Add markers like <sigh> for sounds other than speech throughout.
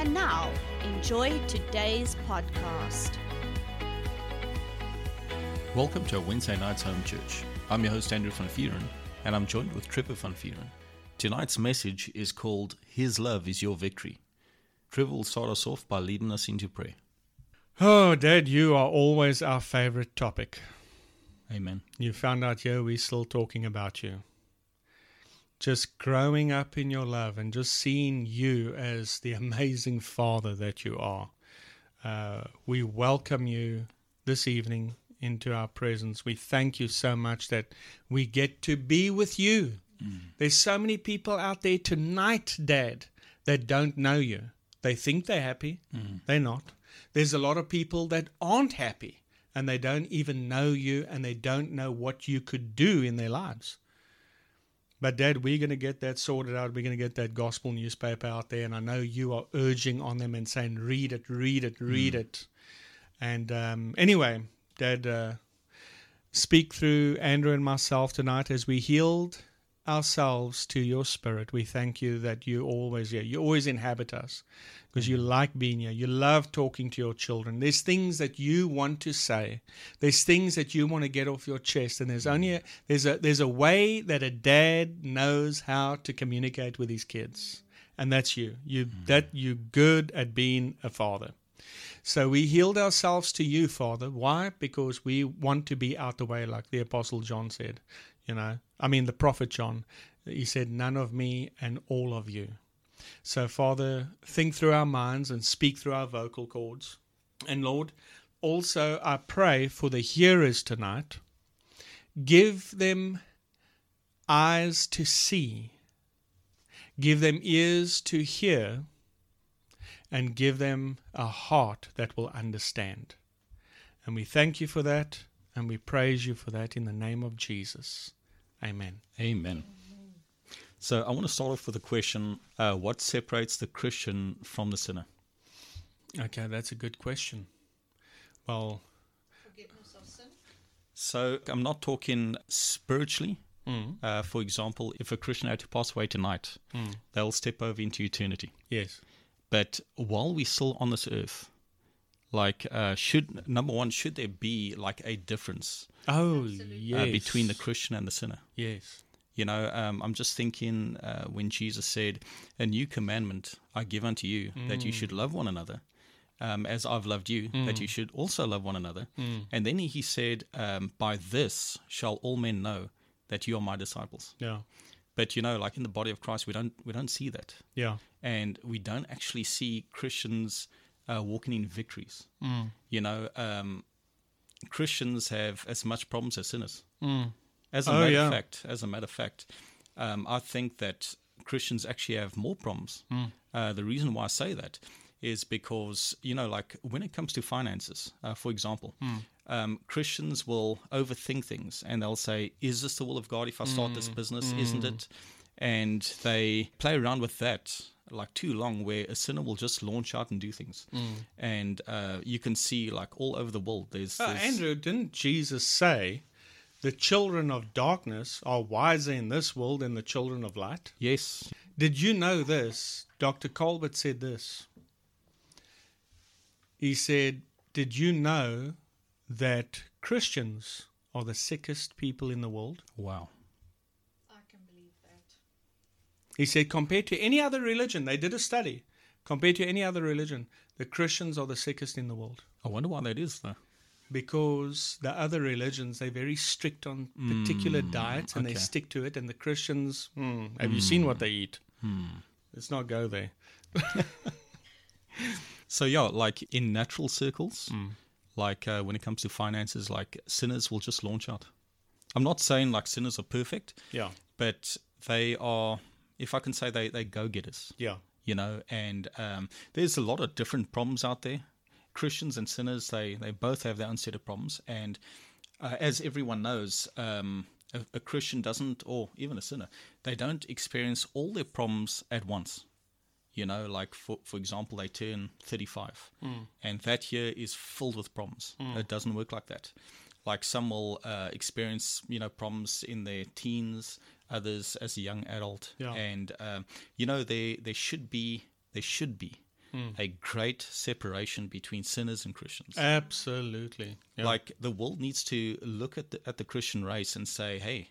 And now, enjoy today's podcast. Welcome to our Wednesday night's home church. I'm your host Andrew van Vuuren, and I'm joined with Trevor van Vuuren. Tonight's message is called His Love is Your Victory. Trevor will start us off by leading us into prayer. Oh, Dad, you are always our favorite topic. Amen. You found out here we're still talking about you. Just growing up in your love and just seeing you as the amazing father that you are. Uh, we welcome you this evening into our presence. We thank you so much that we get to be with you. There's so many people out there tonight, Dad, that don't know you. They think they're happy, they're not. There's a lot of people that aren't happy and they don't even know you and they don't know what you could do in their lives. But, Dad, we're going to get that sorted out. We're going to get that gospel newspaper out there. And I know you are urging on them and saying, read it, read it, read it. And um, anyway, Dad, uh, speak through Andrew and myself tonight as we healed ourselves to your spirit. We thank you that you always here. You always inhabit us because you mm-hmm. like being here. You love talking to your children. There's things that you want to say. There's things that you want to get off your chest, and there's only a, mm-hmm. there's a there's a way that a dad knows how to communicate with his kids, and that's you. You mm-hmm. that you good at being a father. So we healed ourselves to you, Father. Why? Because we want to be out the way, like the Apostle John said. You know, I mean, the prophet John. He said, None of me and all of you. So, Father, think through our minds and speak through our vocal cords. And Lord, also I pray for the hearers tonight. Give them eyes to see, give them ears to hear, and give them a heart that will understand. And we thank you for that, and we praise you for that in the name of Jesus. Amen. Amen. So I want to start off with a question uh, What separates the Christian from the sinner? Okay, that's a good question. Well, forgiveness of sin. So I'm not talking spiritually. mm, Uh, for example, if a Christian had to pass away tonight, mm, they'll step over into eternity. yes. But while we're still on this earth, like, uh, should number one, should there be like a difference Oh, uh, yes. between the Christian and the sinner? Yes. You know, um, I'm just thinking uh, when Jesus said, "A new commandment I give unto you, that you should love one another, um, as I've loved you, that you should also love one another." And then he said, um, "By this shall all men know that you are my disciples." Yeah. But you know, like in the body of Christ, we don't we don't see that, Yeah. and we don't actually see Christians uh, walking in victories. Mm. You know, um, Christians have as much problems as sinners. Mm. As a Oh, matter yeah. of fact, as a matter of fact, um, I think that Christians actually have more problems. Mm. Uh, the reason why I say that is because you know, like when it comes to finances, uh, for example, Mm. um, Christians will overthink things and they'll say, "Is this the will of God if I start Mm. this business? Isn't it?" And they play around with that like too long, where a sinner will just launch out and do things, and uh, you can see like all over the world. There's, Oh, there's Andrew, didn't Jesus say the children of darkness are wiser in this world than the children of light? yes, Did you know this? Dr. Colbert said this. He said, Did you know that Christians are the sickest people in the world? wow, I can believe that. He said, compared to any other religion, they did a study. Compared to any other religion, the Christians are the sickest in the world. I wonder why that is though. Because the other religions, they're very strict on particular diets and they stick to it. And the Christians, hmm, have you seen what they eat? Let's not go there. <laughs> So yeah, like in natural circles, Mm. like uh, when it comes to finances, like sinners will just launch out. I'm not saying like sinners are perfect, Yeah, but they are, if I can say, they they go getters. yeah, You know, and um, there's a lot of different problems out there. Christians and sinners, they, they both have their own set of problems. And uh, as everyone knows, um, a, a Christian doesn't, or even a sinner, they don't experience all their problems at once. You know, like for for example, they turn 35, and that year is filled with problems. It doesn't work like that. Like some will uh, experience, you know, problems in their teens, others as a young adult, Yeah. and um, you know, there there should be there should be a great separation between sinners and Christians. Absolutely. Yeah. Like the world needs to look at the, at the Christian race and say, hey,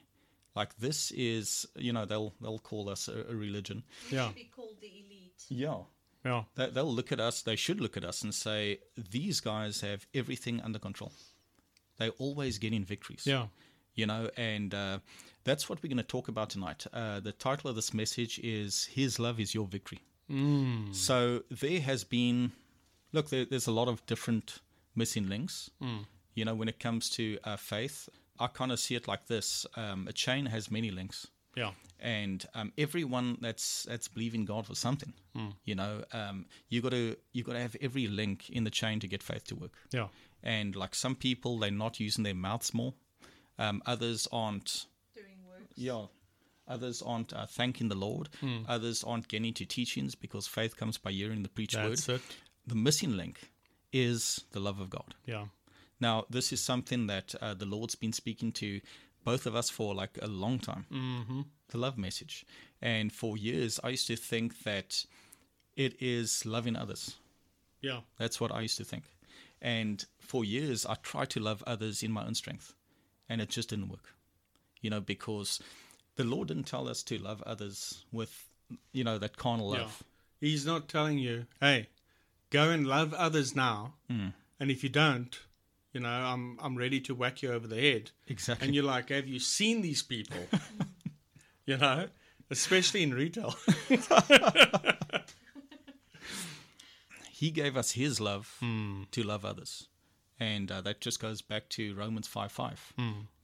like this is, you know, they'll they'll call us a, a religion. yeah. Be called the elite. Yeah. Yeah. They, they'll look at us. They should look at us and say, these guys have everything under control. They always get in victories. Yeah. You know, and uh, that's what we're going to talk about tonight. Uh, the title of this message is "His Love Is Your Victory." Mm. So there has been, look, there, there's a lot of different missing links. You know, when it comes to uh, faith, I kind of see it like this: um, a chain has many links, Yeah. and um, everyone that's that's believing God for something. You know, um, you got to you got to have every link in the chain to get faith to work. Yeah. And like some people, they're not using their mouths more. Um, others aren't Doing works. yeah. Others aren't uh, thanking the Lord. Others aren't getting to teachings because faith comes by hearing the preached That's word. it. The missing link is the love of God. Yeah. Now, this is something that uh, the Lord's been speaking to both of us for like a long time. Mm-hmm. The love message. And for years, I used to think that it is loving others. Yeah. That's what I used to think. And for years, I tried to love others in my own strength, and it just didn't work. You know, because the Lord didn't tell us to love others with, you know, that carnal Yeah. love. He's not telling you, hey, go and love others now. Mm. And if you don't, you know, I'm I'm ready to whack you over the head. Exactly. And you're like, have you seen these people? <laughs> you know, especially in retail. <laughs> he gave us his love to love others. And uh, that just goes back to Romans 5 5,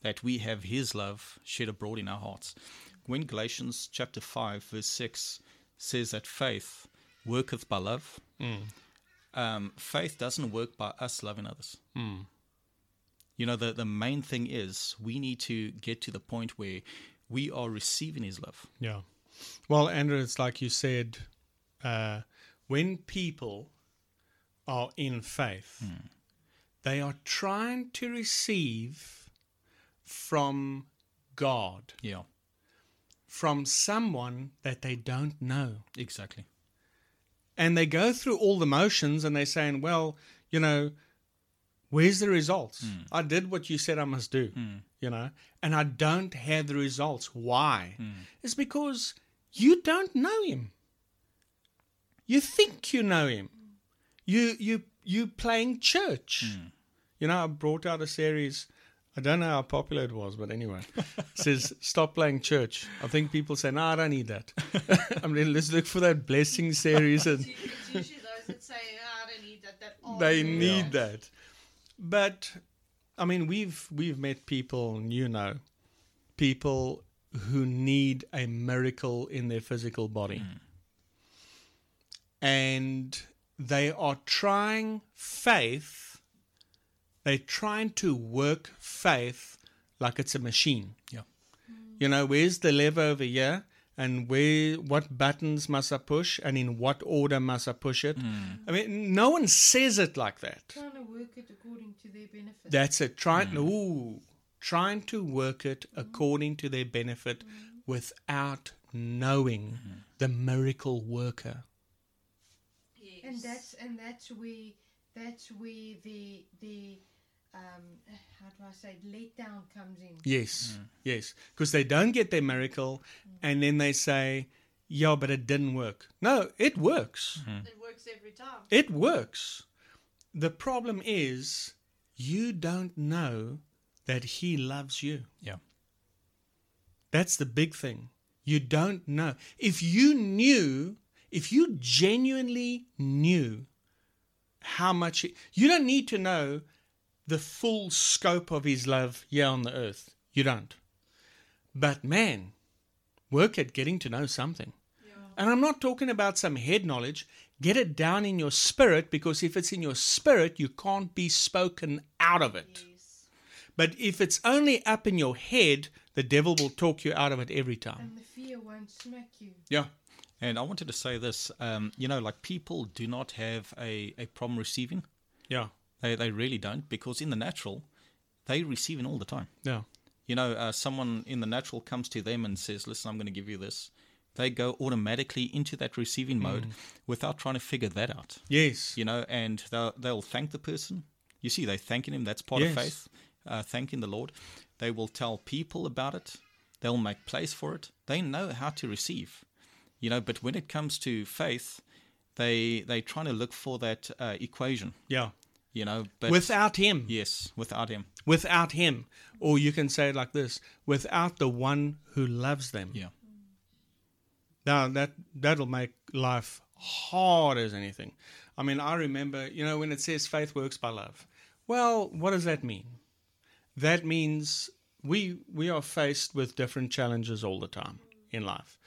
that we have his love shed abroad in our hearts. When Galatians chapter 5, verse 6 says that faith worketh by love, um, faith doesn't work by us loving others. You know, the, the main thing is we need to get to the point where we are receiving his love. Yeah. Well, Andrew, it's like you said, uh, when people are in faith, they are trying to receive from God, Yeah, from someone that they don't know. exactly. And they go through all the motions and they're saying, well, you know, where's the results? Hmm. I did what you said I must do, hmm. you know, and I don't have the results. Why? Hmm. It's because you don't know him. You think you know him. You you you playing church. You know, I brought out a series. I don't know how popular it was, but anyway, it says stop playing church. I think people say, no, I don't need that. <laughs> I mean, let's look for that blessing series and It's usually those that say, "Ah, I don't need that. That are they the need works." that. But I mean, we've we've met people, you know, people who need a miracle in their physical body, and they are trying faith. They're trying to work faith like it's a machine. Yeah. Mm. You know, where's the lever over here? And where, what buttons must I push, and in what order must I push it? Mm. I mean, no one says it like that. Trying to work it according to their benefit. That's it. Trying, mm. ooh, trying to work it according to their benefit without knowing mm-hmm. the miracle worker. Yes. and that's and that's where that's where the the um how do I say letdown comes in. Yes, mm. yes, because they don't get their miracle, mm. and then they say, "Yeah, but it didn't work." No, it works. Mm-hmm. it works every time. It works. The problem is you don't know that he loves you. Yeah. That's the big thing. You don't know. If you knew, if you genuinely knew how much, he- you don't need to know the full scope of his love here on the earth. You don't. But man, work at getting to know something. And I'm not talking about some head knowledge. Get it down in your spirit because if it's in your spirit, you can't be spoken out of it. But if it's only up in your head, the devil will talk you out of it every time. And the fear won't smack you. Yeah. And I wanted to say this, um, you know, like people do not have a, a problem receiving. Yeah. They, they really don't because in the natural, they receiving all the time. Yeah. You know, uh, someone in the natural comes to them and says, "Listen, I'm going to give you this." They go automatically into that receiving mode without trying to figure that out. Yes. You know, and they'll, they'll thank the person. You see, they're thanking him. That's part Yes. of faith, uh, thanking the Lord. They will tell people about it. They'll make place for it. They know how to receive. You know, but when it comes to faith, they they trying to look for that uh, equation. Yeah. You know, but Without him. yes, without him, Without him. Or you can say it like this without the one who loves them. yeah, Now that that'll make life hard as anything. I mean, I remember, you know, when it says faith works by love. Well, what does that mean? That means we we are faced with different challenges all the time in life.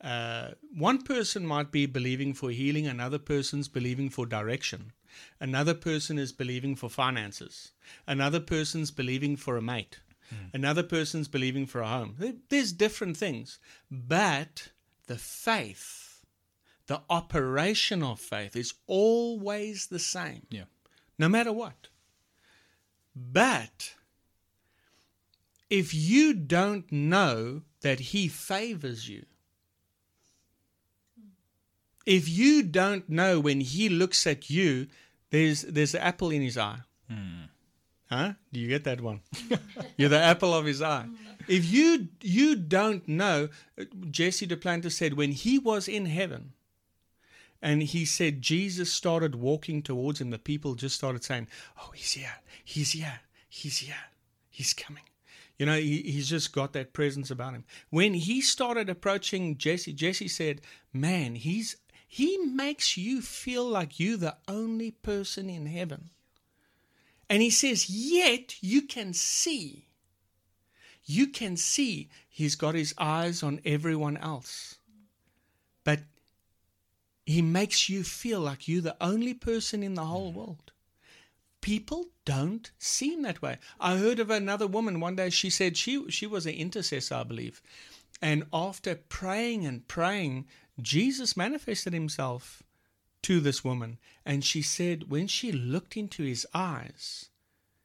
Uh, one person might be believing for healing, another person's believing for direction, another person is believing for finances, another person's believing for a mate, hmm. another person's believing for a home. There's different things, but the faith, the operation of faith is always the same, yeah, no matter what. But if you don't know that He favors you, if you don't know when He looks at you, there's there's an apple in His eye. Hmm. Huh? Do you get that one? <laughs> You're the apple of His eye. If you you don't know, Jesse Duplantis said when he was in heaven, and he said Jesus started walking towards him, the people just started saying, "Oh, he's here, he's here, he's here, he's coming." You know, he, he's just got that presence about him. When he started approaching Jesse, Jesse said, "Man, he's he makes you feel like you're the only person in heaven." And he says, "Yet you can see." You can see he's got his eyes on everyone else. But he makes you feel like you're the only person in the whole world. People don't seem that way. I heard of another woman one day, she said she, she was an intercessor, I believe. And after praying and praying, Jesus manifested himself to this woman. And she said, when she looked into his eyes,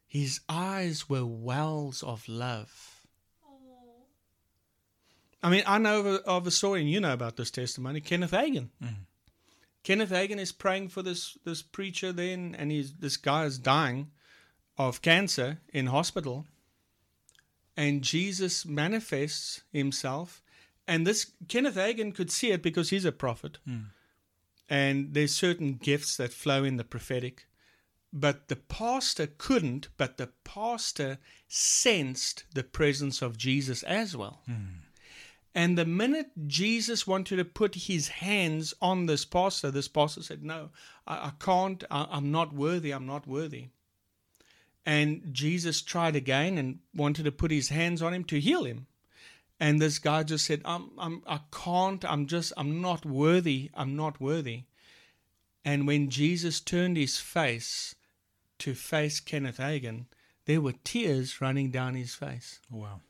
his eyes were wells of love. I mean, I know of a, of a story, and you know about this testimony Kenneth Hagin. Mm-hmm. Kenneth Hagin is praying for this this preacher then, and he's this guy is dying of cancer in hospital, and Jesus manifests himself, and this Kenneth Hagin could see it because he's a prophet, hmm. and there's certain gifts that flow in the prophetic, but the pastor couldn't, but the pastor sensed the presence of Jesus as well. Hmm. And the minute Jesus wanted to put his hands on this pastor, this pastor said, No, I, I can't. I, I'm not worthy. I'm not worthy. And Jesus tried again and wanted to put his hands on him to heal him. And this guy just said, I'm, I'm, I can't. I'm just, I'm not worthy. I'm not worthy. And when Jesus turned his face to face Kenneth Hagin, there were tears running down his face. Oh, wow,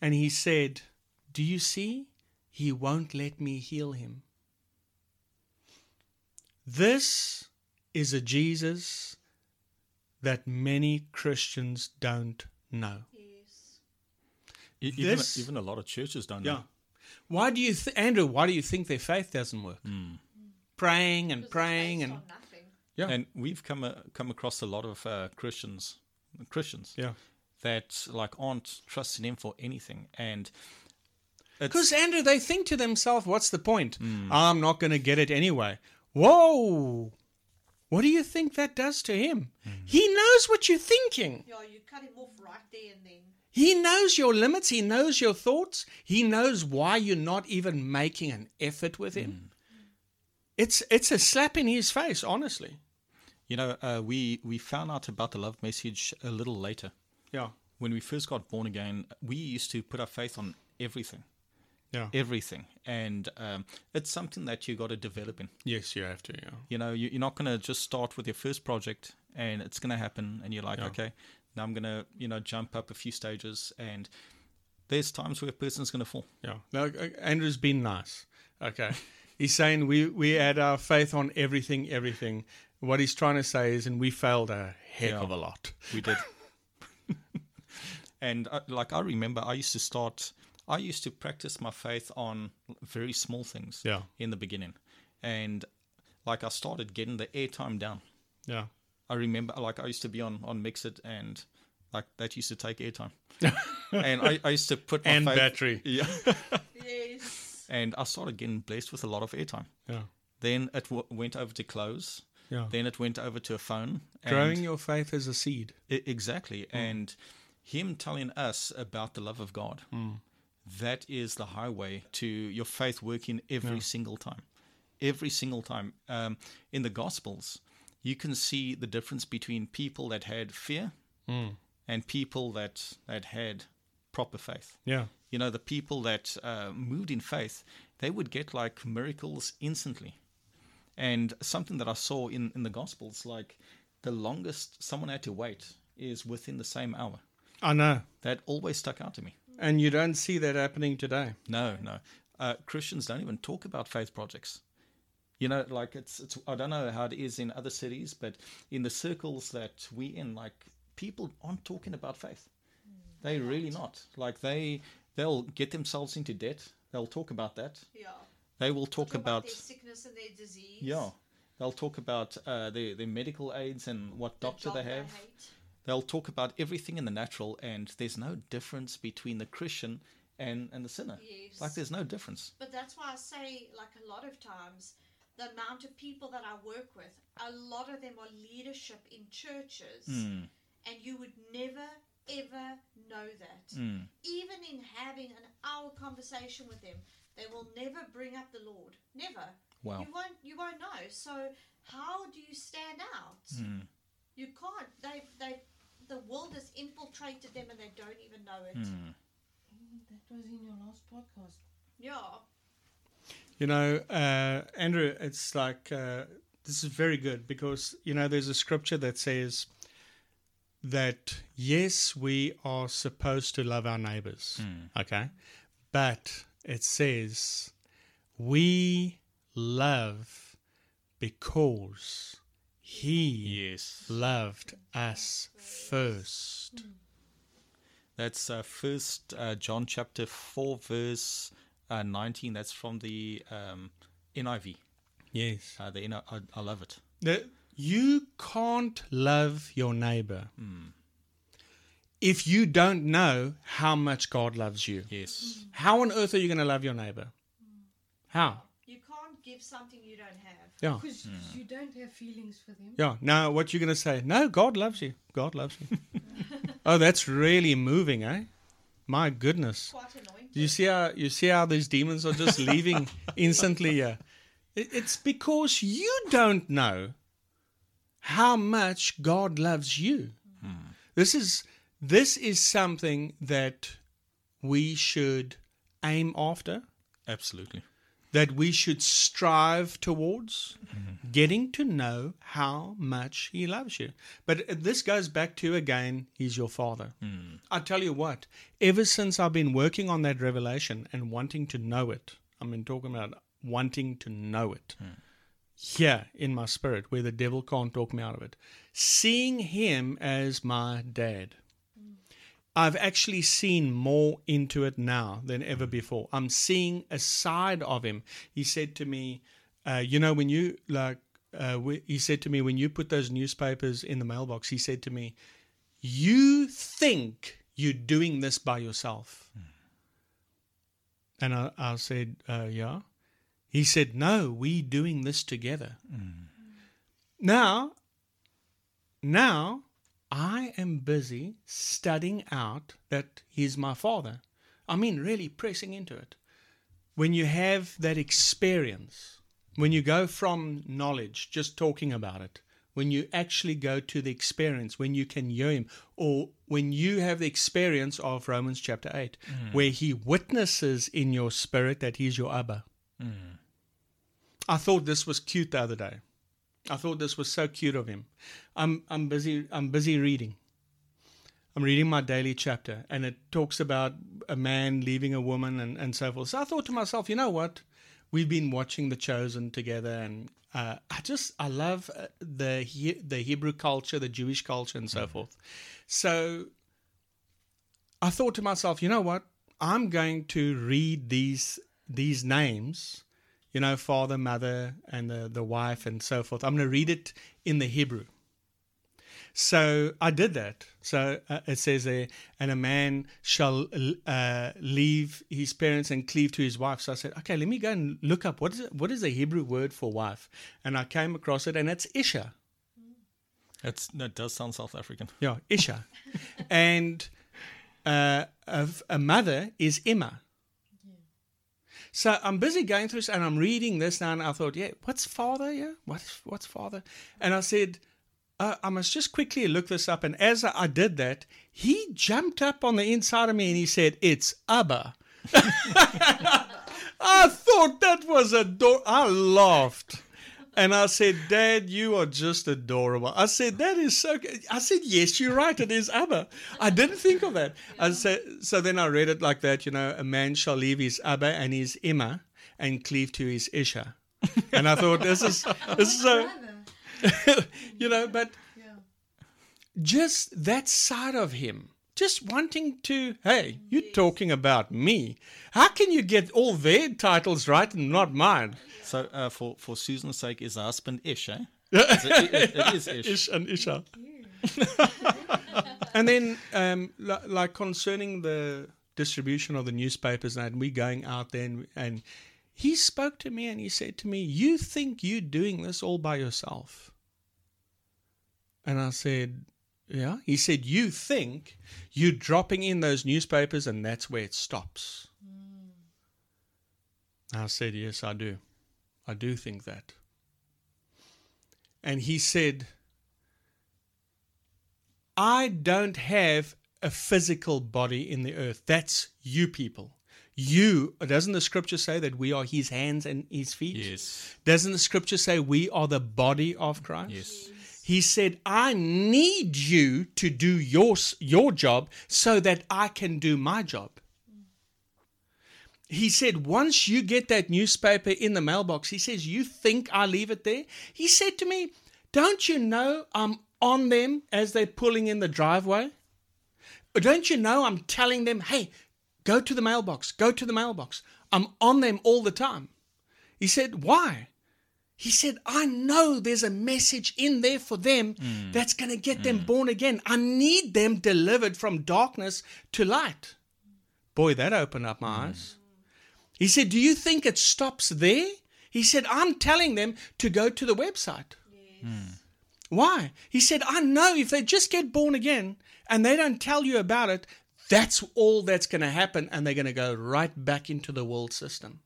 And he said, Do you see? He won't let me heal him. This is a Jesus that many Christians don't know. Yes. Even This- even a lot of churches don't Yeah. know. Why do you, th- Andrew? Why do you think their faith doesn't work? Hmm. Praying and praying and nothing. yeah, And we've come uh, come across a lot of uh, Christians, Christians yeah. that like aren't trusting Him for anything, and Because Andrew, they think to themselves, "What's the point? Hmm. I'm not going to get it anyway." Whoa! What do you think that does to him? Hmm. He knows what you're thinking. Yeah, you cut him off right there and then. He knows your limits. He knows your thoughts. He knows why you're not even making an effort with him. It's it's a slap in his face, honestly. you know, uh, we we found out about the love message a little later. Yeah. When we first got born again, we used to put our faith on everything. Yeah. everything, and um, it's something that you got to develop in. Yes, you have to. Yeah. You know, you, you're not going to just start with your first project and it's going to happen, and you're like, Yeah. okay, now I'm going to, you know, jump up a few stages, and there's times where a person's going to fall. Yeah. Now, uh, Andrew's been nice. Okay. <laughs> he's saying we, we add our faith on everything, everything. What he's trying to say is, and we failed a heck Yeah. of a lot. We did. <laughs> and uh, like I remember, I used to start. I used to practice my faith on very small things. Yeah. In the beginning, and like I started getting the airtime down. Yeah. I remember, like I used to be on on MXit, and like that used to take airtime. <laughs> and I, I used to put my And faith, battery. Yeah. Yes. and I started getting blessed with a lot of airtime. Yeah. Then it w- went over to clothes. Yeah. Then it went over to a phone. and- Growing your faith as a seed. I- exactly. And him telling us about the love of God, that is the highway to your faith working every single time. Every single time. Um, in the Gospels, you can see the difference between people that had fear and people that, that had proper faith. Yeah. You know, the people that uh, moved in faith, they would get like miracles instantly. And something that I saw in, in the Gospels, like the longest someone had to wait is within the same hour. I know. That always stuck out to me. And you don't see that happening today. No, no. Uh, Christians don't even talk about faith projects. You know, like it's, it's, I don't know how it is in other cities, but in the circles that we in, like people aren't talking about faith. They really not. Like they, they'll get themselves into debt. They'll talk about that. Yeah. They will talk, Talk about, their sickness and their disease. yeah. They'll talk about uh, their their medical aids and what the doctor they have. hate. They'll talk about everything in the natural, and there's no difference between the Christian and and the sinner. Yes. Like there's no difference. But that's why I say, like a lot of times, the amount of people that I work with, a lot of them are leadership in churches, Mm. and you would never ever know that. Mm. Even in having an hour conversation with them, they will never bring up the Lord. Never. Wow. You won't. You won't know. So how do you stand out? Mm. You can't. They they. The world has infiltrated them and they don't even know it. Mm. That was in your last podcast. Yeah. You know, uh, Andrew, it's like uh, this is very good because you know there's a scripture that says that yes, we are supposed to love our neighbors, okay, but it says we love because He Yes. loved us first. That's uh, first uh, John chapter four verse uh, nineteen. That's from the um, NIV. Yes, Uh, the NI- I, I love it. that you can't love your neighbor if you don't know how much God loves you. Yes. How on earth are you going to love your neighbor? How? You can't give something you don't have. Yeah. Because you don't have feelings for them. Yeah. Now, what you're going to say? No, God loves you. God loves you. <laughs> oh, that's really moving, eh? My goodness. Quite annoying. You see how you see how these demons are just leaving <laughs> instantly. Yeah, it's because you don't know how much God loves you. Hmm. This is this is something that we should aim after, Absolutely. That we should strive towards, mm-hmm. getting to know how much He loves you. But this goes back to again, He's your Father. Mm. I tell you what, ever since I've been working on that revelation and wanting to know it, I mean, talking about wanting to know it hmm. here in my spirit, where the devil can't talk me out of it, seeing him as my dad. I've actually seen more into it now than ever before. I'm seeing a side of him. He said to me, uh, "You know, when you like," uh, we, he said to me, "When you put those newspapers in the mailbox," he said to me, "You think you're doing this by yourself?" And I, I said, uh, "Yeah." He said, "No, we're doing this together." Now, now I am busy studying out that he's my father. I mean, really pressing into it. When you have that experience, when you go from knowledge, just talking about it, when you actually go to the experience, when you can hear Him, or when you have the experience of Romans chapter 8, mm. where He witnesses in your spirit that He's your Abba. Mm. I thought this was cute the other day. I thought this was so cute of him. I'm I'm busy I'm busy reading. I'm reading my daily chapter and it talks about a man leaving a woman and, and so forth. So I thought to myself, you know what? We've been watching The Chosen together and uh, I just I love uh, the He- the Hebrew culture, the Jewish culture and so forth. So I thought to myself, you know what? I'm going to read these these names you know, father, mother, and the, the wife, and so forth. I'm going to read it in the Hebrew. So I did that. So uh, it says there, and a man shall uh, leave his parents and cleave to his wife. So I said, okay, let me go and look up what is it, what is the Hebrew word for wife, and I came across it, and it's isha. That's, that does sound South African. Yeah, isha, <laughs> and uh, a, a mother is Emma. So I'm busy going through this and I'm reading this now, and I thought, yeah, what's father? Yeah, what's what's father? And I said, uh, I must just quickly look this up. And as I, did that, he jumped up on the inside of me and he said, "It's Abba." <laughs> I thought that was a adorable. I laughed. And I said, Dad, you are just adorable. I said, that is so good. I said, yes, you're right. It is Abba. I didn't think of that. I said, so then I read it like that, you know, a man shall leave his Abba and his Emma and cleave to his Isha. And I thought, this is, this is so, <laughs> you know, but Yeah. just that side of him, just wanting to, hey, you're talking about me. How can you get all their titles right and not mine? So uh, for, for Susan's sake, is the husband Ish, eh? <laughs> Is it, it, it is Ish. Ish and Isha. <laughs> and then, um, li- like concerning the distribution of the newspapers, and we going out there, and, and he spoke to me and he said to me, "You think you're doing this all by yourself?" And I said, "Yeah." He said, "You think you're dropping in those newspapers, and that's where it stops." Hmm. I said, "Yes, I do. I do think that." And he said, I don't have a physical body in the earth. That's you people. You, doesn't the scripture say that we are his hands and his feet? Yes. Doesn't the scripture say we are the body of Christ? Yes. He said, I need you to do your, your job so that I can do my job. He said, once you get that newspaper in the mailbox, he says, You think I leave it there? He said to me, Don't you know I'm on them as they're pulling in the driveway? Don't you know I'm telling them, Hey, go to the mailbox, go to the mailbox. I'm on them all the time. He said, Why? He said, I know there's a message in there for them hmm. that's going to get them hmm. born again. I need them delivered from darkness to light. Boy, that opened up my hmm. eyes. He said, Do you think it stops there? He said, I'm telling them to go to the website. Why? He said, I know if they just get born again and they don't tell you about it, that's all that's going to happen and they're going to go right back into the world system.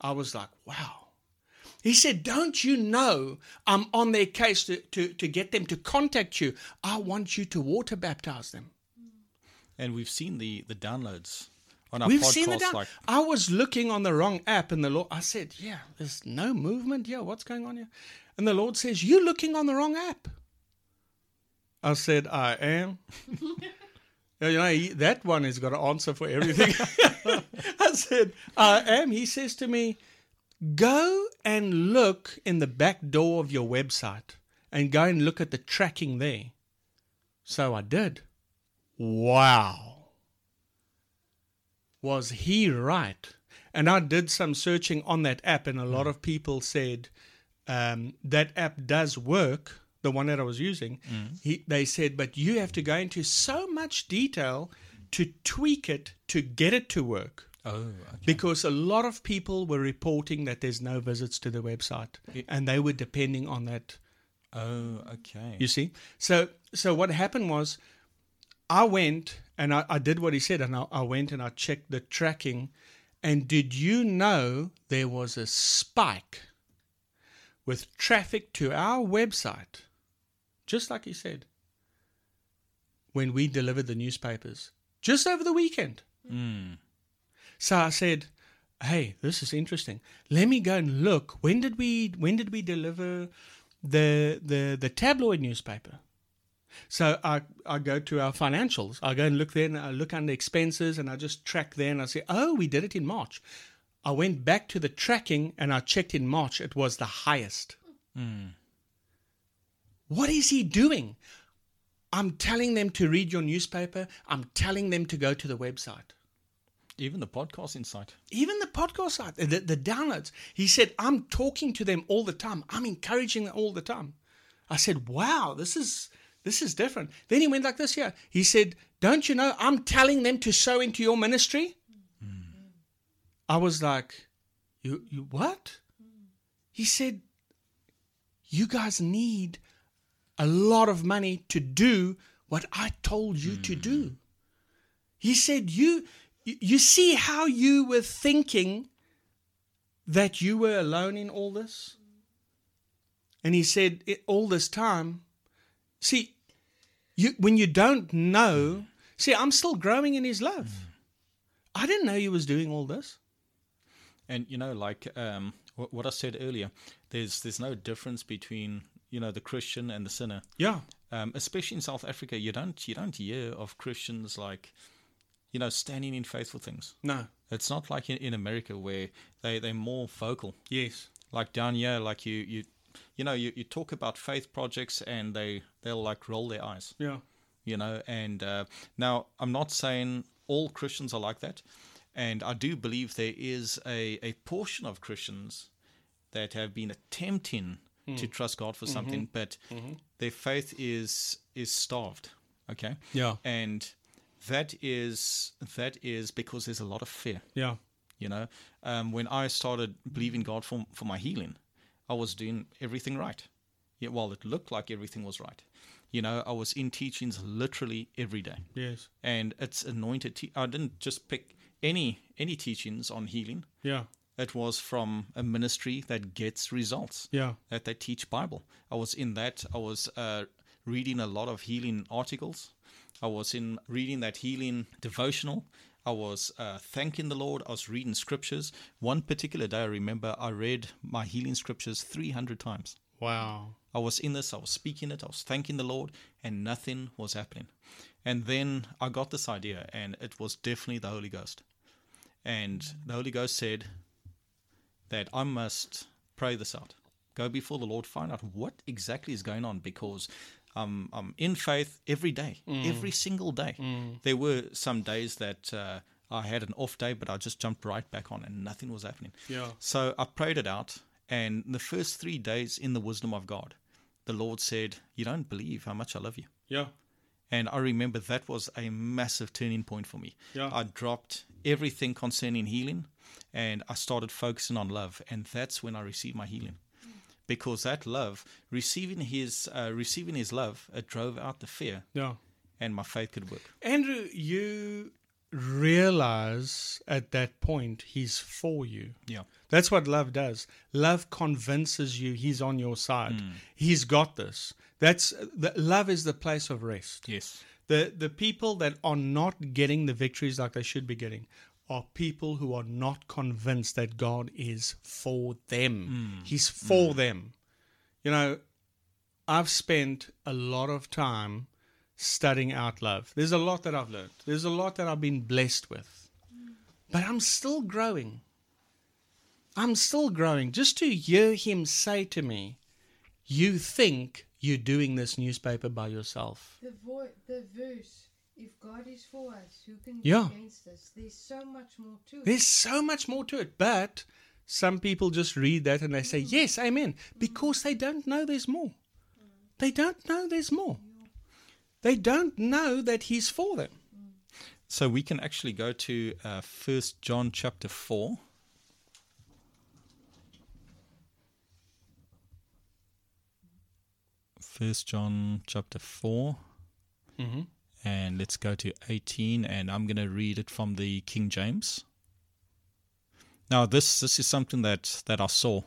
I was like, wow. He said, Don't you know I'm on their case to, to, to get them to contact you? I want you to water baptize them. And we've seen the, the downloads on our We've podcast. seen the down. like, I was looking on the wrong app, and the Lord, I said, "Yeah, there's no movement. Yeah, what's going on here?" And the Lord says, "You're looking on the wrong app." I said, "I am." <laughs> You know, he, that one has got an answer for everything. <laughs> I said, "I am." He says to me, "Go and look in the back door of your website, and go and look at the tracking there." So I did. Wow was he right? And I did some searching on that app, and a lot of people said um, that app does work. The one that I was using, he, they said, but you have to go into so much detail to tweak it to get it to work. Oh, okay. Because a lot of people were reporting that there's no visits to the website, and they were depending on that Oh, okay. you see, so so what happened was, I went and I, I did what he said, and I, I went and I checked the tracking, and did you know there was a spike with traffic to our website, just like he said, when we delivered the newspapers, just over the weekend. Mm. So I said, "Hey, this is interesting. Let me go and look. When did we when did we deliver the the the tabloid newspaper?" So I I go to our financials. I go and look there and I look under expenses and I just track there and I say, "Oh, we did it in March." I went back to the tracking and I checked in March. It was the highest. Hmm. What is he doing? I'm telling them to read your newspaper. I'm telling them to go to the website Even the podcast insight. even the podcast site, the, the downloads. He said, I'm talking to them all the time. I'm encouraging them all the time. I said, wow, this is this is different. Then he went like this here. He said, Don't you know I'm telling them to sow into your ministry? Hmm. I was like, You you what? He said, You guys need a lot of money to do what I told you to hmm. do. He said, "You, you see how you were thinking that you were alone in all this." And he said, "All this time, see, you when you don't know, see, I'm still growing in His love. I didn't know He was doing all this. And you know, like um, what, what I said earlier, there's there's no difference between you know the Christian and the sinner. Yeah, Um, especially in South Africa, you don't you don't hear of Christians like you know standing in faithful things. no, It's not like in, in America where they they're more vocal. yes, Like down here, like you you you know you, you talk about faith projects and they they'll like roll their eyes. yeah, you know and uh, now i'm not saying all christians are like that and i do believe there is a, a portion of christians that have been attempting to hmm. trust god for mm-hmm. something but mm-hmm. their faith is is starved okay? Yeah, and that is that is because there's a lot of fear. Yeah, you know um, when i started believing god for, for my healing i was doing everything right. Yeah, well it looked like everything was right. You know i was in teachings literally every day. Yes, and it's anointed te- i didn't just pick any any teachings on healing. Yeah, it was from a ministry that gets results. Yeah, that they teach bible. I was in that i was uh, reading a lot of healing articles i was in reading that healing devotional i was uh, thanking the lord i was reading scriptures one particular day i remember i read my healing scriptures 300 times wow, I was in this, I was speaking it, I was thanking the Lord, and nothing was happening. And then I got this idea, and it was definitely the Holy Ghost. And the Holy Ghost said that I must pray this out. Go before the Lord, find out what exactly is going on because um, I'm in faith every day, every single day. There were some days that uh, I had an off day, but I just jumped right back on and nothing was happening. Yeah. So I prayed it out, and the first three days in the wisdom of God, the Lord said, You don't believe how much I love you. yeah, And I remember that was a massive turning point for me. Yeah. I dropped everything concerning healing and I started focusing on love. And that's when I received my healing. Because that love, receiving his uh, receiving his love, it drove out the fear yeah. and my faith could work. Andrew, you realize at that point he's for you. Yeah. That's what love does. Love convinces you he's on your side. He's got this. That's the, love is the place of rest. Yes. The the people that are not getting the victories like they should be getting are people who are not convinced that God is for them. Hmm. He's for hmm. them. You know, I've spent a lot of time studying out love. There's a lot that I've learned. There's a lot that I've been blessed with. But I'm still growing. I'm still growing. Just to hear him say to me, You think you're doing this newspaper by yourself. The, vo- the verse, if God is for us, who can Yeah. be against us? There's so much more to it. There's so much more to it. But some people just read that and they say, Yes, amen, because they don't know there's more. They don't know there's more. They don't know that he's for them. So we can actually go to uh, First John chapter four. First John chapter 4 Mm-hmm. And let's go to eighteen, and I'm going to read it from the King James. Now, this this is something that that I saw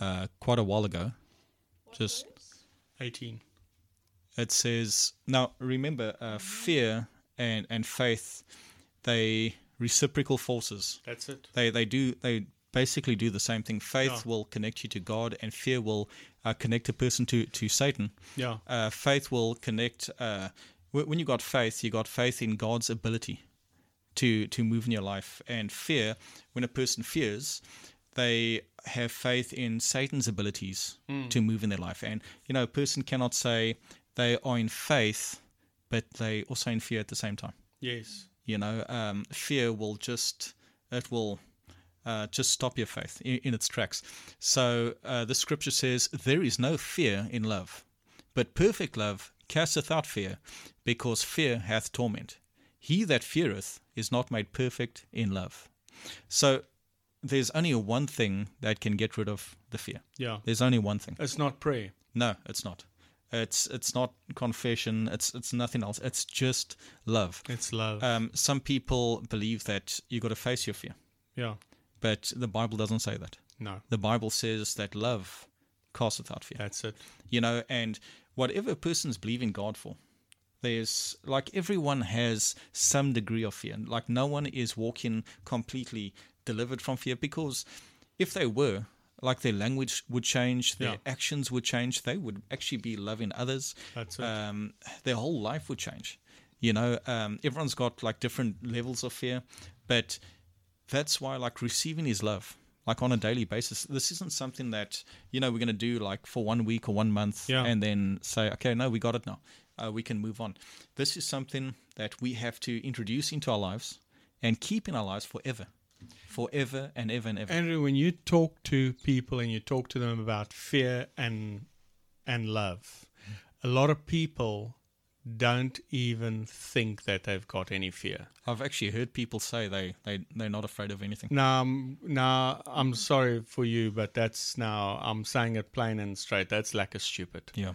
uh, quite a while ago. Just 18. it says now remember uh, fear and and faith they reciprocal forces That's it. they they do they basically do the same thing faith Yeah. will connect you to god and fear will uh, connect a person to to satan Yeah. uh, faith will connect uh, wh- when you got faith you got faith in god's ability to to move in your life. And fear when a person fears they have faith in satan's abilities to move in their life. And you know a person cannot say they are in faith but they also in fear at the same time. Yes. you know um, fear will just it will uh, just stop your faith in, in its tracks. So uh, the scripture says there is no fear in love but perfect love casteth out fear because fear hath torment he that feareth is not made perfect in love so there's only one thing that can get rid of the fear Yeah. there's only one thing It's not prayer. no it's not it's it's not confession it's it's nothing else it's just love It's love. um, some people believe that you got to face your fear, yeah. but the Bible doesn't say that. No. The Bible says that love casteth out fear. That's it. You know, and whatever a person's believing God for, there's like everyone has some degree of fear. Like no one is walking completely delivered from fear because if they were, like their language would change, their Yeah. actions would change, they would actually be loving others. That's it. Um, their whole life would change. You know, um, everyone's got like different levels of fear, but that's why like receiving his love like on a daily basis. This isn't something that you know we're going to do like for one week or one month Yeah. and then say okay no we got it now. Uh, we can move on. This is something that we have to introduce into our lives and keep in our lives forever. Forever and ever and ever. Andrew, when you talk to people and you talk to them about fear and and love, a lot of people don't even think that they've got any fear. i've actually heard people say they, they they're not afraid of anything Now, um, now I'm sorry for you, but that's now I'm saying it plain and straight. That's like a stupid. yeah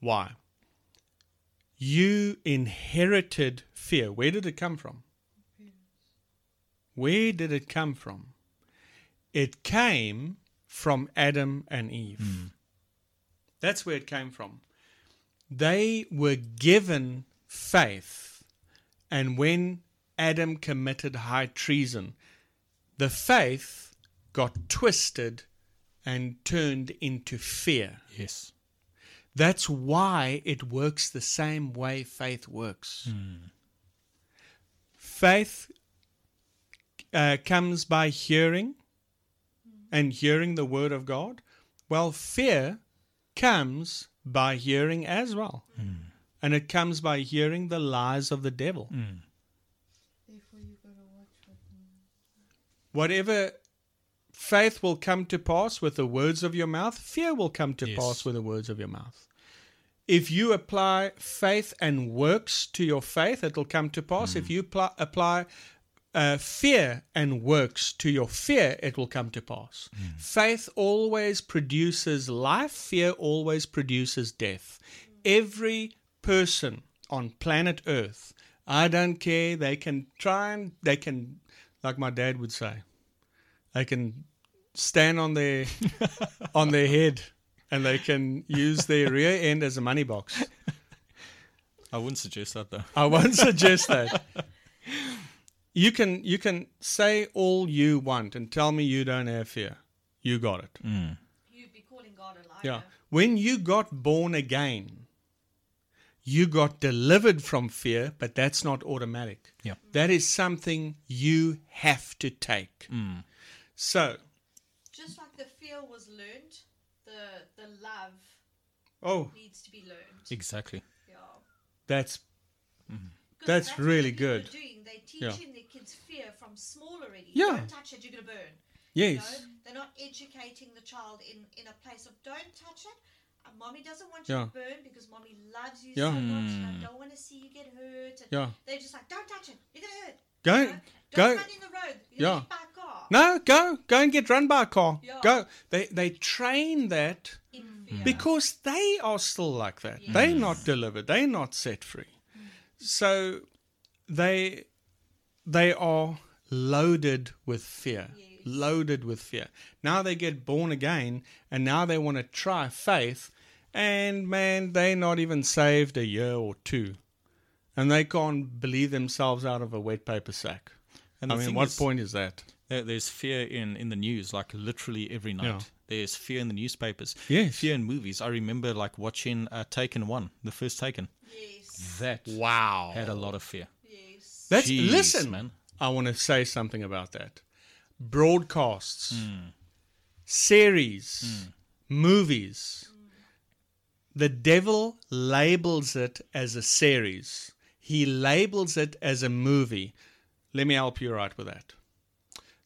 Why? You inherited fear. Where did it come from? Where did it come from? It came from Adam and Eve. That's where it came from. They were given faith, and when Adam committed high treason, the faith got twisted and turned into fear. yes That's why it works the same way faith works. Faith uh, comes by hearing and hearing the word of God. Well, fear comes by hearing as well. Hmm. And it comes by hearing the lies of the devil. Hmm. Therefore, you gotta watch what Whatever faith will come to pass with the words of your mouth, fear will come to Yes. pass with the words of your mouth. If you apply faith and works to your faith, it will come to pass. If hmm. you pl- apply uh, fear and works to your fear, it will come to pass. Faith always produces life, fear always produces death. Every person on planet Earth, I don't care, they can try and, they can, like my dad would say, they can stand on their <laughs> on their head and they can use their rear end as a money box. i wouldn't suggest that though I won't suggest that. <laughs> You can you can say all you want and tell me you don't have fear. You got it. Mm. You'd be calling God a liar. Yeah. When you got born again, you got delivered from fear, but that's not automatic. Yeah. That is something you have to take. Mm. So, Just like the fear was learned, the the love oh, needs to be learned. exactly Yeah. that's mm-hmm. 'Cause That's what really the people are good. Doing. They're Yeah. teaching their kids fear from small already. Yeah. Don't touch it, you're going to burn. You yes. know? They're not educating the child in, in a place of don't touch it. Uh, mommy doesn't want Yeah. you to burn because mommy loves you Yeah. so much and I mm. don't want to see you get hurt. And Yeah. They're just like, don't touch it. You're going to hurt. Go- You know? go- Don't run in the road. You're Yeah. going to get by a car. No, go go and get run by a car. Yeah. Go. They they train that mm. because they are still like that. They're not delivered. They're not set free. Mm. So they they are loaded with fear. Yes. loaded with fear. Now they get born again and now they want to try faith. And man, they're not even saved a year or two. And they can't believe themselves out of a wet paper sack. And I mean, thing what is- point is that? There, there's fear in, in the news, like literally every night. Yeah. There's fear in the newspapers. Yes. Fear in movies. I remember like watching uh, Taken One, the first Taken. Yes. That Wow. had a lot of fear. Yes. That's Jeez, listen, man. I want to say something about that. Broadcasts, series, movies. The devil labels it as a series. He labels it as a movie. Let me help you right with that.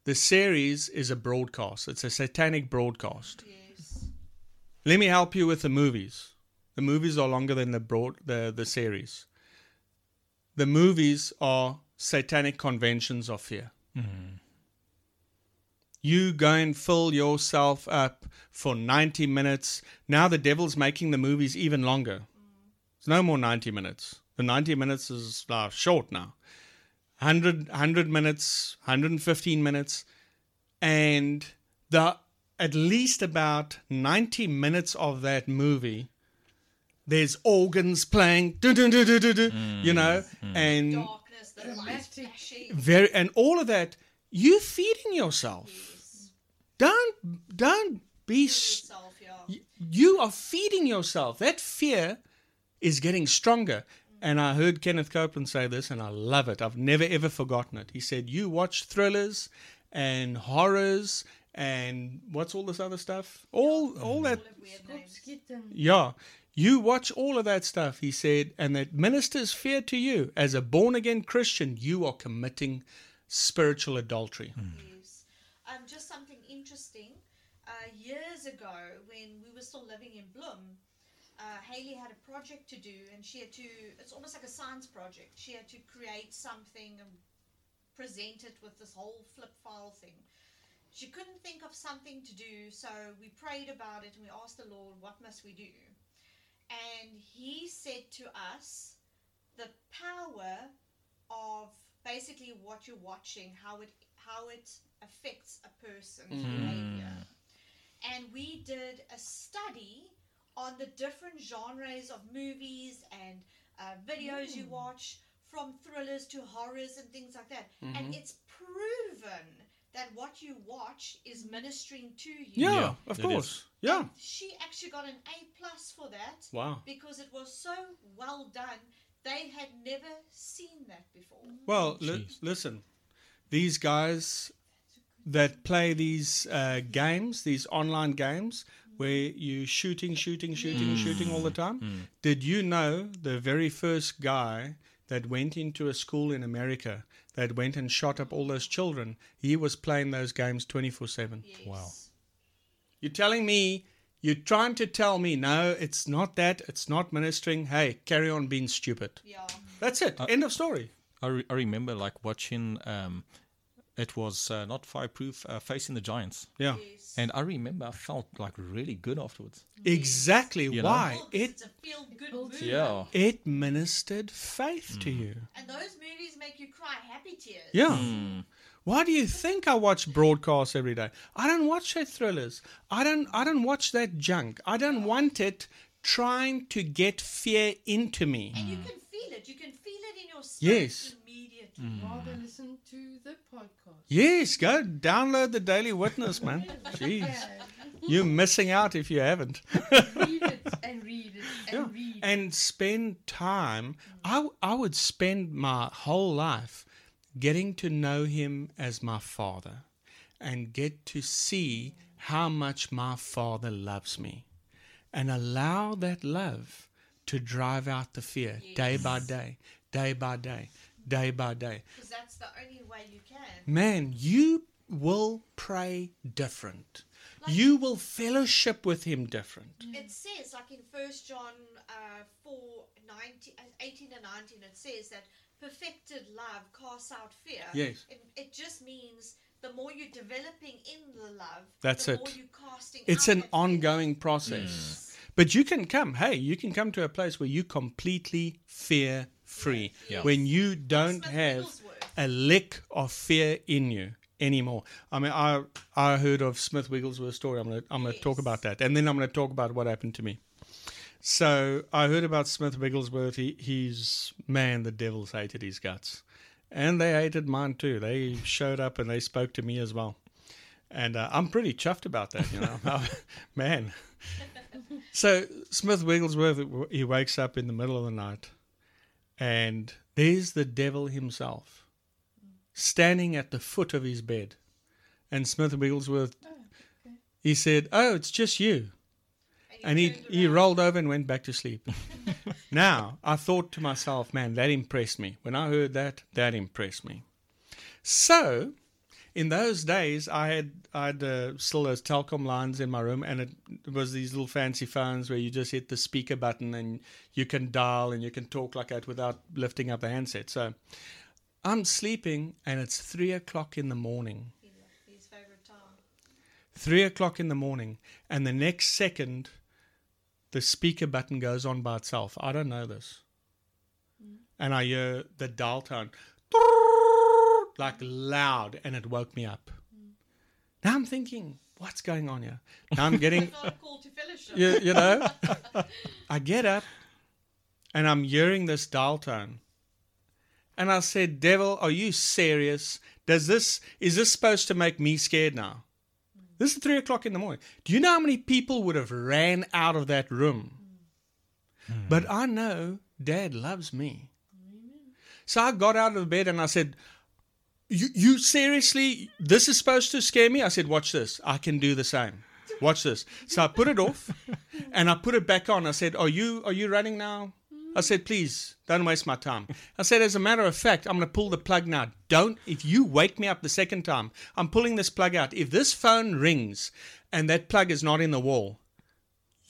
The series is a broadcast. It's a satanic broadcast. Yes. Let me help you with the movies. The movies are longer than the broad the, the series. The movies are satanic conventions of fear. You go and fill yourself up for 90 minutes. Now the devil's making the movies even longer. It's no more 90 minutes. The 90 minutes is uh, short now. 100, 100 minutes, 115 minutes. And the at least about 90 minutes of that movie there's organs playing dun, you mm, know mm. and Darkness, the light. very and all of that You're feeding yourself. Yes. don't don't be s- Yourself, yeah. you are feeding yourself. That fear is getting stronger. Mm. And i heard kenneth copeland say this and i love it. I've never ever forgotten it. He said you watch thrillers and horrors and what's all this other stuff? All all that Full weird names. Yeah. You watch all of that stuff, he said, and that ministers fear to you. As a born again Christian, you are committing spiritual adultery. Yes. Um, just something interesting. Uh, years ago, when we were still living in Bloem, uh, Haley had a project to do, and she had to. It's almost like a science project. She had to create something and present it with this whole flip file thing. She couldn't think of something to do, so we prayed about it and we asked the Lord, "What must we do?" And He said to us, "The power of basically what you're watching, how it how it affects a person's hmm. behavior. And we did a study on the different genres of movies and uh, videos you hmm. watch, from thrillers to horrors and things like that. And mm-hmm. it's proven that what you watch is ministering to you. Yeah, Yeah, of it course. Is. Yeah. And she actually got an A plus for that Wow. because it was so well done. They had never seen that before. Well, li- listen, these guys that play these uh, games, these online games, where you shooting, shooting, shooting, shooting all the time. Did you know the very first guy that went into a school in America that went and shot up all those children? He was playing those games twenty four seven. Wow. You're telling me, you're trying to tell me, no, it's not that, it's not ministering. Hey, carry on being stupid. Yeah. That's it. End of story. I, re- I remember like watching. Um, it was uh, not fireproof, uh, facing the giants, Yeah. Yes. and I remember I felt like really good afterwards. Exactly You why. Well, 'cause It it's a feel good movie. Yeah. it ministered faith to you. And those movies make you cry happy tears. Yeah. Why do you think I watch broadcasts every day? I don't watch that thrillers. I don't I don't watch that junk. I don't want it trying to get fear into me. And you can feel it. You can feel it in your spirit Yes. immediately. Mm. Rather listen to the podcast. Yes, go download the Daily Witness, man. <laughs> Jeez. You're missing out if you haven't. <laughs> read it and read it and Yeah. read. and spend time. Mm. I. I would spend my whole life getting to know him as my father and get to see how much my father loves me and allow that love to drive out the fear day by day, day by day, day by day. Because that's the only way you can. Man, you will pray different. You will fellowship with him different. It says, like in First John uh, 4, 19, uh, 18 and 19, it says that perfected love casts out fear. Yes. It, it just means the more you're developing in the love, That's the it. more you're casting It's out an that fear. ongoing process. Mm. But you can come, hey, you can come to a place where you completely fear free. Yeah. When you don't have Wigglesworth. a lick of fear in you. anymore. I mean, I I heard of Smith Wigglesworth's story. I'm gonna I'm gonna talk about that, and then I'm gonna talk about what happened to me. So I heard about Smith Wigglesworth. He, he's man, the devils hated his guts, and they hated mine too. They showed up and they spoke to me as well, and uh, I'm pretty chuffed about that. You know, <laughs> <laughs> man. So Smith Wigglesworth, he wakes up in the middle of the night, and there's the devil himself standing at the foot of his bed. And Smith Wigglesworth, he said, "Oh, it's just you." And he, he rolled over and went back to sleep. <laughs> now, I thought to myself, man, that impressed me. When I heard that, that impressed me. So, in those days, I had I had uh, still those telecom lines in my room, and it, it was these little fancy phones where you just hit the speaker button and you can dial and you can talk like that without lifting up the handset. So, I'm sleeping, and it's three o'clock in the morning. His favorite time. Three o'clock in the morning, and the next second, the speaker button goes on by itself. I don't know this. Mm. And I hear the dial tone like loud, and it woke me up. Mm. Now I'm thinking, what's going on here? Now I'm getting, <laughs> Not a call to fellowship. you, you know, <laughs> I get up and I'm hearing this dial tone. And I said, Devil, are you serious? Does this is this supposed to make me scared now? This is three o'clock in the morning. Do you know how many people would have ran out of that room? Hmm. But I know Dad loves me. So I got out of bed and I said, you, you seriously, this is supposed to scare me? I said, Watch this. I can do the same. Watch this. So I put it off <laughs> and I put it back on. I said, Are you are you running now? I said, please, don't waste my time. I said, as a matter of fact, I'm going to pull the plug now. Don't, if you wake me up the second time, I'm pulling this plug out. If this phone rings and that plug is not in the wall,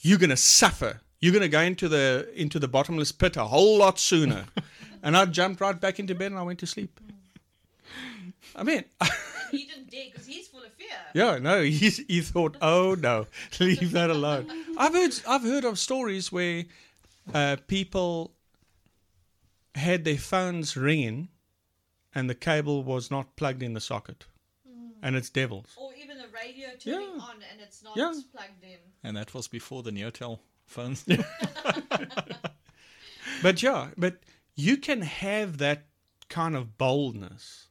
you're going to suffer. You're going to go into the into the bottomless pit a whole lot sooner. <laughs> and I jumped right back into bed and I went to sleep. I mean, <laughs> He didn't dare because he's full of fear. yeah, no, he he thought, oh no, leave that alone. <laughs> I've heard I've heard of stories where uh, people had their phones ringing, and the cable was not plugged in the socket, mm. and it's devils. Or even the radio turning Yeah. on and it's not Yeah. plugged in. And that was before the Neotel phones. <laughs> <laughs> But yeah, but you can have that kind of boldness.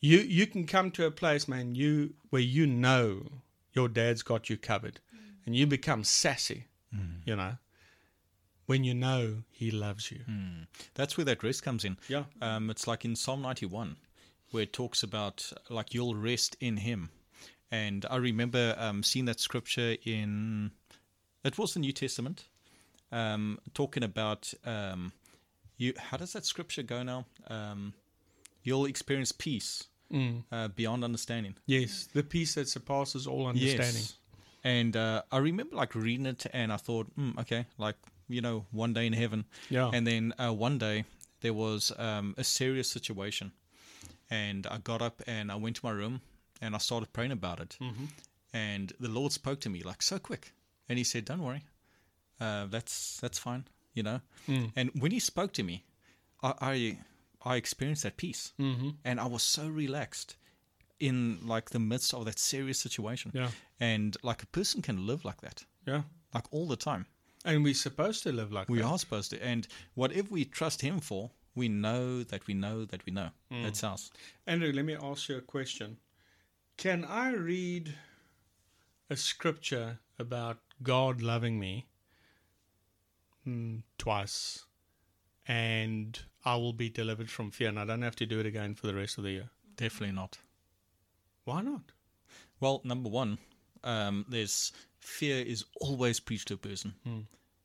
You you can come to a place, man, you where you know your dad's got you covered, mm. and you become sassy. Mm. You know, when you know he loves you. That's where that rest comes in. Yeah. Um, it's like in Psalm 91, where it talks about like you'll rest in Him. And I remember um, seeing that scripture in, it was the New Testament, um, talking about um, you. How does that scripture go now? Um, you'll experience peace uh, beyond understanding. Yes, the peace that surpasses all understanding. Yes. And uh, I remember like reading it, and I thought, mm, okay, like you know, one day in heaven. Yeah. And then uh, one day there was um, a serious situation, and I got up and I went to my room and I started praying about it, mm-hmm. and the Lord spoke to me like so quick, and He said, "Don't worry, uh, that's that's fine," you know. And when He spoke to me, I I, I experienced that peace, mm-hmm. and I was so relaxed in like the midst of that serious situation. Yeah. And like a person can live like that, Yeah. like all the time. And we're supposed to live like We that. We are supposed to. And whatever we trust Him for, we know that we know that we know. That's us. Andrew, let me ask you a question. Can I read a scripture about God loving me mm, twice and I will be delivered from fear and I don't have to do it again for the rest of the year? Definitely not. Why not? Well, number one, um, there's fear is always preached to a person.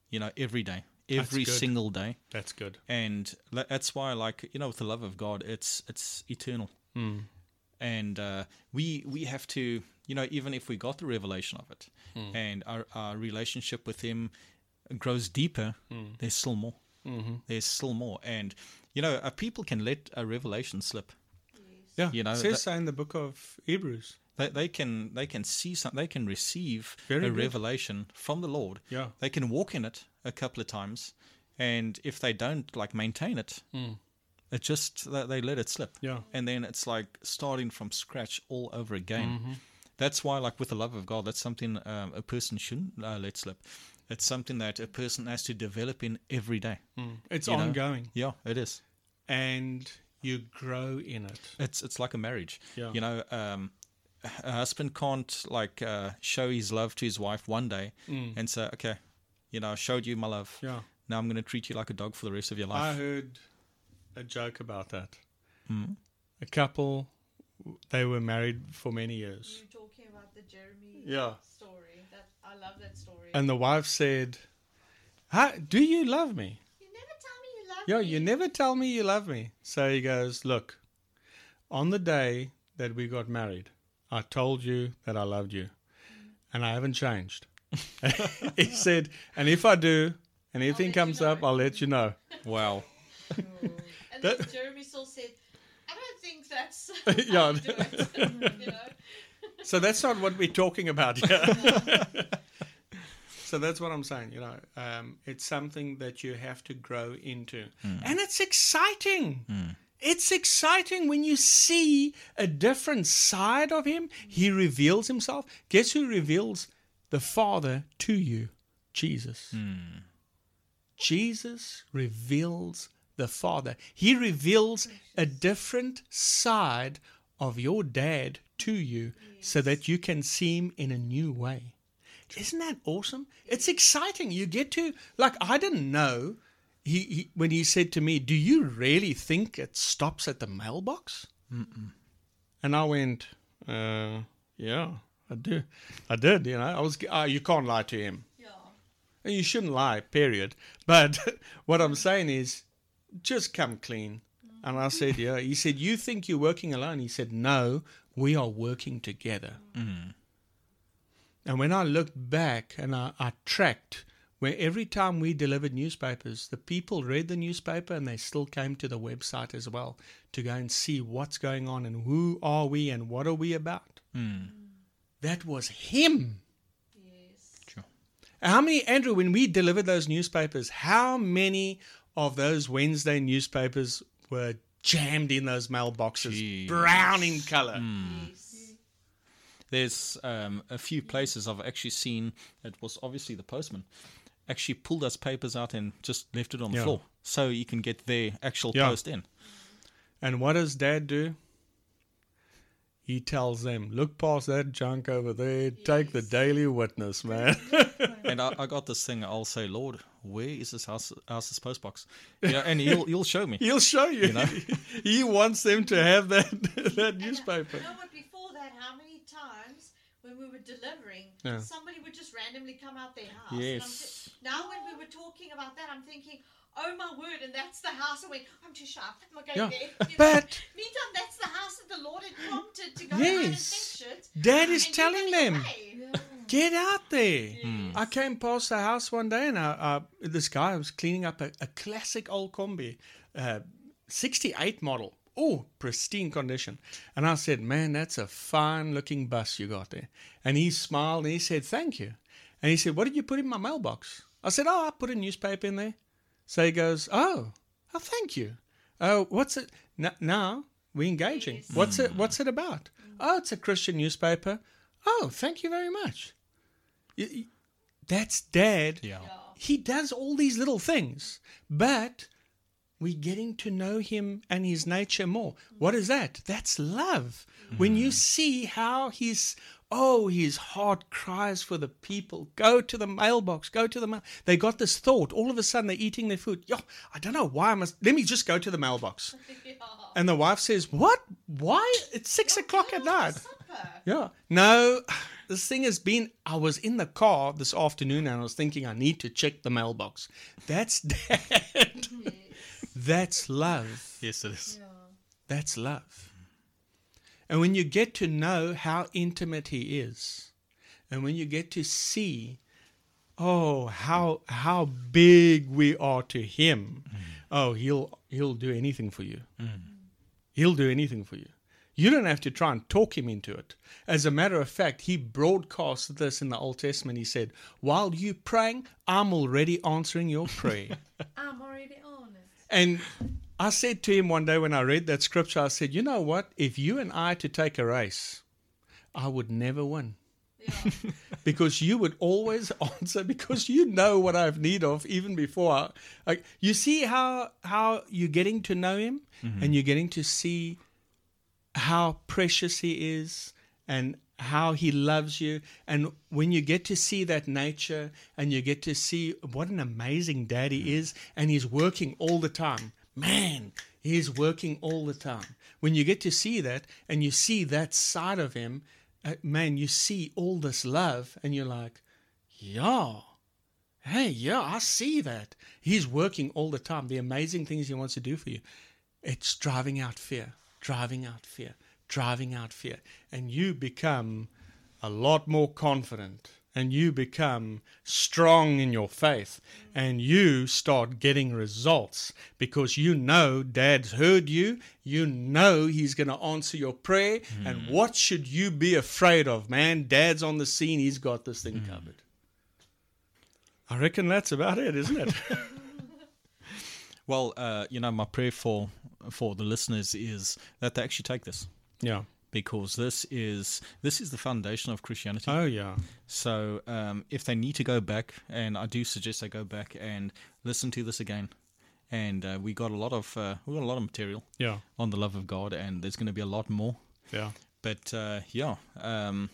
You know, every day, every single day, That's good. and that's why, like you know, with the love of God, it's it's eternal. And uh, we we have to, you know, even if we got the revelation of it, and our, our relationship with Him grows deeper, there's still more. Mm-hmm. There's still more, and you know, uh, people can let a revelation slip. Yeah. You know, it says that- so in the book of Hebrews. They, they can they can see some they can receive Very a good. revelation from the Lord. Yeah. They can walk in it a couple of times, and if they don't like maintain it, it just they, they let it slip. Yeah. and then it's like starting from scratch all over again. That's why, like with the love of God, that's something um, a person shouldn't uh, let slip. It's something that a person has to develop in every day. It's You know? ongoing, Yeah, it is. and you grow in it. It's it's like a marriage. Yeah. You know, um, a husband can't like uh, show his love to his wife one day and say, "Okay, you know, I showed you my love. Yeah. Now I'm going to treat you like a dog for the rest of your life. I heard a joke about that. A couple, they were married for many years. You're talking about the Jeremy Yeah. story. That I love that story. And the wife said, How, Do you love me? you never tell me you love Yeah, me. you never tell me you love me. So he goes, Look, on the day that we got married, I told you that I loved you, mm-hmm. and I haven't changed. <laughs> he said, And if I do, and anything let you comes up. I'll let you know. wow. <laughs> And then Jeremy still said, I don't think that's Yeah. <laughs> how you do it. you know? So that's not what we're talking about here. so that's what I'm saying. You know, um, it's something that you have to grow into, hmm. and it's exciting. Hmm. It's exciting when you see a different side of him. He reveals himself. Guess who reveals the Father to you? Jesus. Hmm. Jesus reveals the Father. He reveals a different side of your dad to you so that you can see him in a new way. Isn't that awesome? It's exciting. You get to, like, I didn't know he, he when he said to me, Do you really think it stops at the mailbox? Mm-mm. And I went, uh, Yeah, I do. I did, you know. I was, uh, you can't lie to him. Yeah. And You shouldn't lie, period. But <laughs> what I'm saying is, just come clean. And I said, yeah. He said, you think you're working alone? He said, no, we are working together. And when I looked back and I, I tracked where every time we delivered newspapers, the people read the newspaper and they still came to the website as well to go and see what's going on and who are we and what are we about. That was him. Yes. Sure. How many, Andrew, when we delivered those newspapers, how many of those Wednesday newspapers were jammed in those mailboxes, Jeez. brown in color? Yes. There's um, a few places I've actually seen. It was obviously the postman actually pulled those papers out and just left it on the Yeah. floor, so you can get their actual Yeah. post in. And what does dad do? He tells them, look past that junk over there, take the daily witness, man. and I, I got this thing. I'll say, Lord, where is this house? House's post box? Yeah, and he'll he'll show me. He'll show you. You know? <laughs> he wants them to have that <laughs> that uh, newspaper. You know what? Before that, how many times when we were delivering, Yeah. somebody would just randomly come out their house. Yes. now, when we were talking about that, I'm thinking, oh my word, and that's the house. I went, I'm too sharp. I'm not going Yeah. there. You But- know? meantime, that's the house that the Lord had prompted to go Yes. and fix it. Dad is telling them. <laughs> Get out there. Hmm. I came past the house one day and I, uh, this guy was cleaning up a, a classic old Kombi, uh, 68 model. Oh, pristine condition. And I said, Man, that's a fine looking bus you got there. And he smiled and he said, Thank you. And he said, What did you put in my mailbox? I said, Oh, I put a newspaper in there. So he goes, Oh, oh thank you. Oh, what's it? N- now we're engaging. What's it? What's it about? Oh, it's a Christian newspaper. Oh, thank you very much. Y- y- That's dad. Yeah. He does all these little things, but we're getting to know him and his nature more. What is that? That's love. When you mm. see how he's, oh, his heart cries for the people. Go to the mailbox, go to the mail. They got this thought. All of a sudden, they're eating their food. Yo, I don't know why I must, let me just go to the mailbox. <laughs> And the wife says, What? Why? It's six o'clock at night. Yeah. No, <sighs> this thing has been. I was in the car this afternoon and I was thinking I need to check the mailbox. That's <laughs> dad. That's love. Yes, it is. That's love. And when you get to know how intimate he is, and when you get to see, oh, how how big we are to him, mm. oh, he'll he'll do anything for you. Mm. He'll do anything for you. You don't have to try and talk him into it. As a matter of fact, he broadcast this in the Old Testament. He said, While you're praying, I'm already answering your prayer. <laughs> Ah, I'm already on it. And I said to him one day when I read that scripture, I said, You know what? If you and I to take a race, I would never win. <laughs> because you would always <laughs> answer because you know what I have need of even before. I, like you see how how you're getting to know him mm-hmm. and you're getting to see how precious he is and how he loves you. And when you get to see that nature and you get to see what an amazing dad he is and he's working all the time. Man he's working all the time. When you get to see that and you see that side of him uh, man you see all this love and you're like yeah. Hey yeah i see that. He's working all the time. The amazing things he wants to do for you. It's driving out fear driving out fear driving out fear. And you become a lot more confident and you become strong in your faith and you start getting results because you know dad's heard you you know he's going to answer your prayer and what should you be afraid of? Man dad's on the scene he's got this thing covered. I reckon that's about it isn't it? <laughs> Well, uh, you know, my prayer for for the listeners is that they actually take this yeah because this is this is the foundation of Christianity. oh yeah So um, if they need to go back, and I do suggest they go back and listen to this again. And uh, we got a lot of uh, we got a lot of material yeah on the love of God, and there's going to be a lot more. yeah But uh, yeah, um,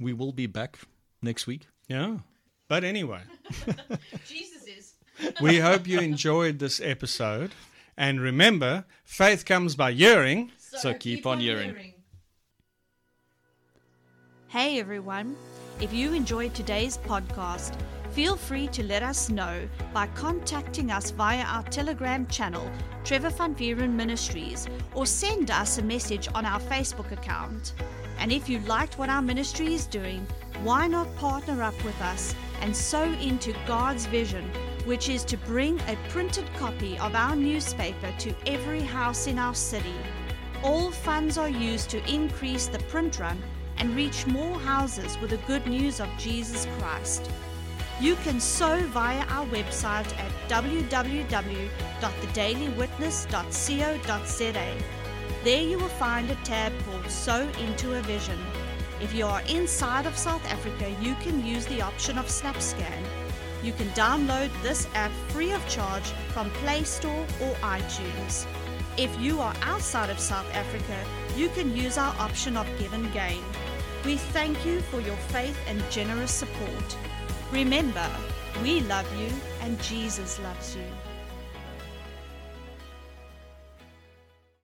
we will be back next week. yeah but anyway <laughs> <laughs> Jesus is. we hope you enjoyed this episode. And remember, faith comes by hearing. So keep on hearing. Hey everyone! If you enjoyed today's podcast, feel free to let us know by contacting us via our Telegram channel, Trevor Van Vuuren Ministries, or send us a message on our Facebook account. And if you liked what our ministry is doing, why not partner up with us and sow into God's vision, which is to bring a printed copy of our newspaper to every house in our city? All funds are used to increase the print run and reach more houses with the good news of Jesus Christ. You can sow via our website at www.thedailywitness.co.za. There you will find a tab called Sow into a Vision. If you are inside of South Africa, you can use the option of SnapScan. You can download this app free of charge from Play Store or iTunes. If you are outside of South Africa, you can use our option of GivenGain. We thank you for your faith and generous support. Remember, we love you and Jesus loves you.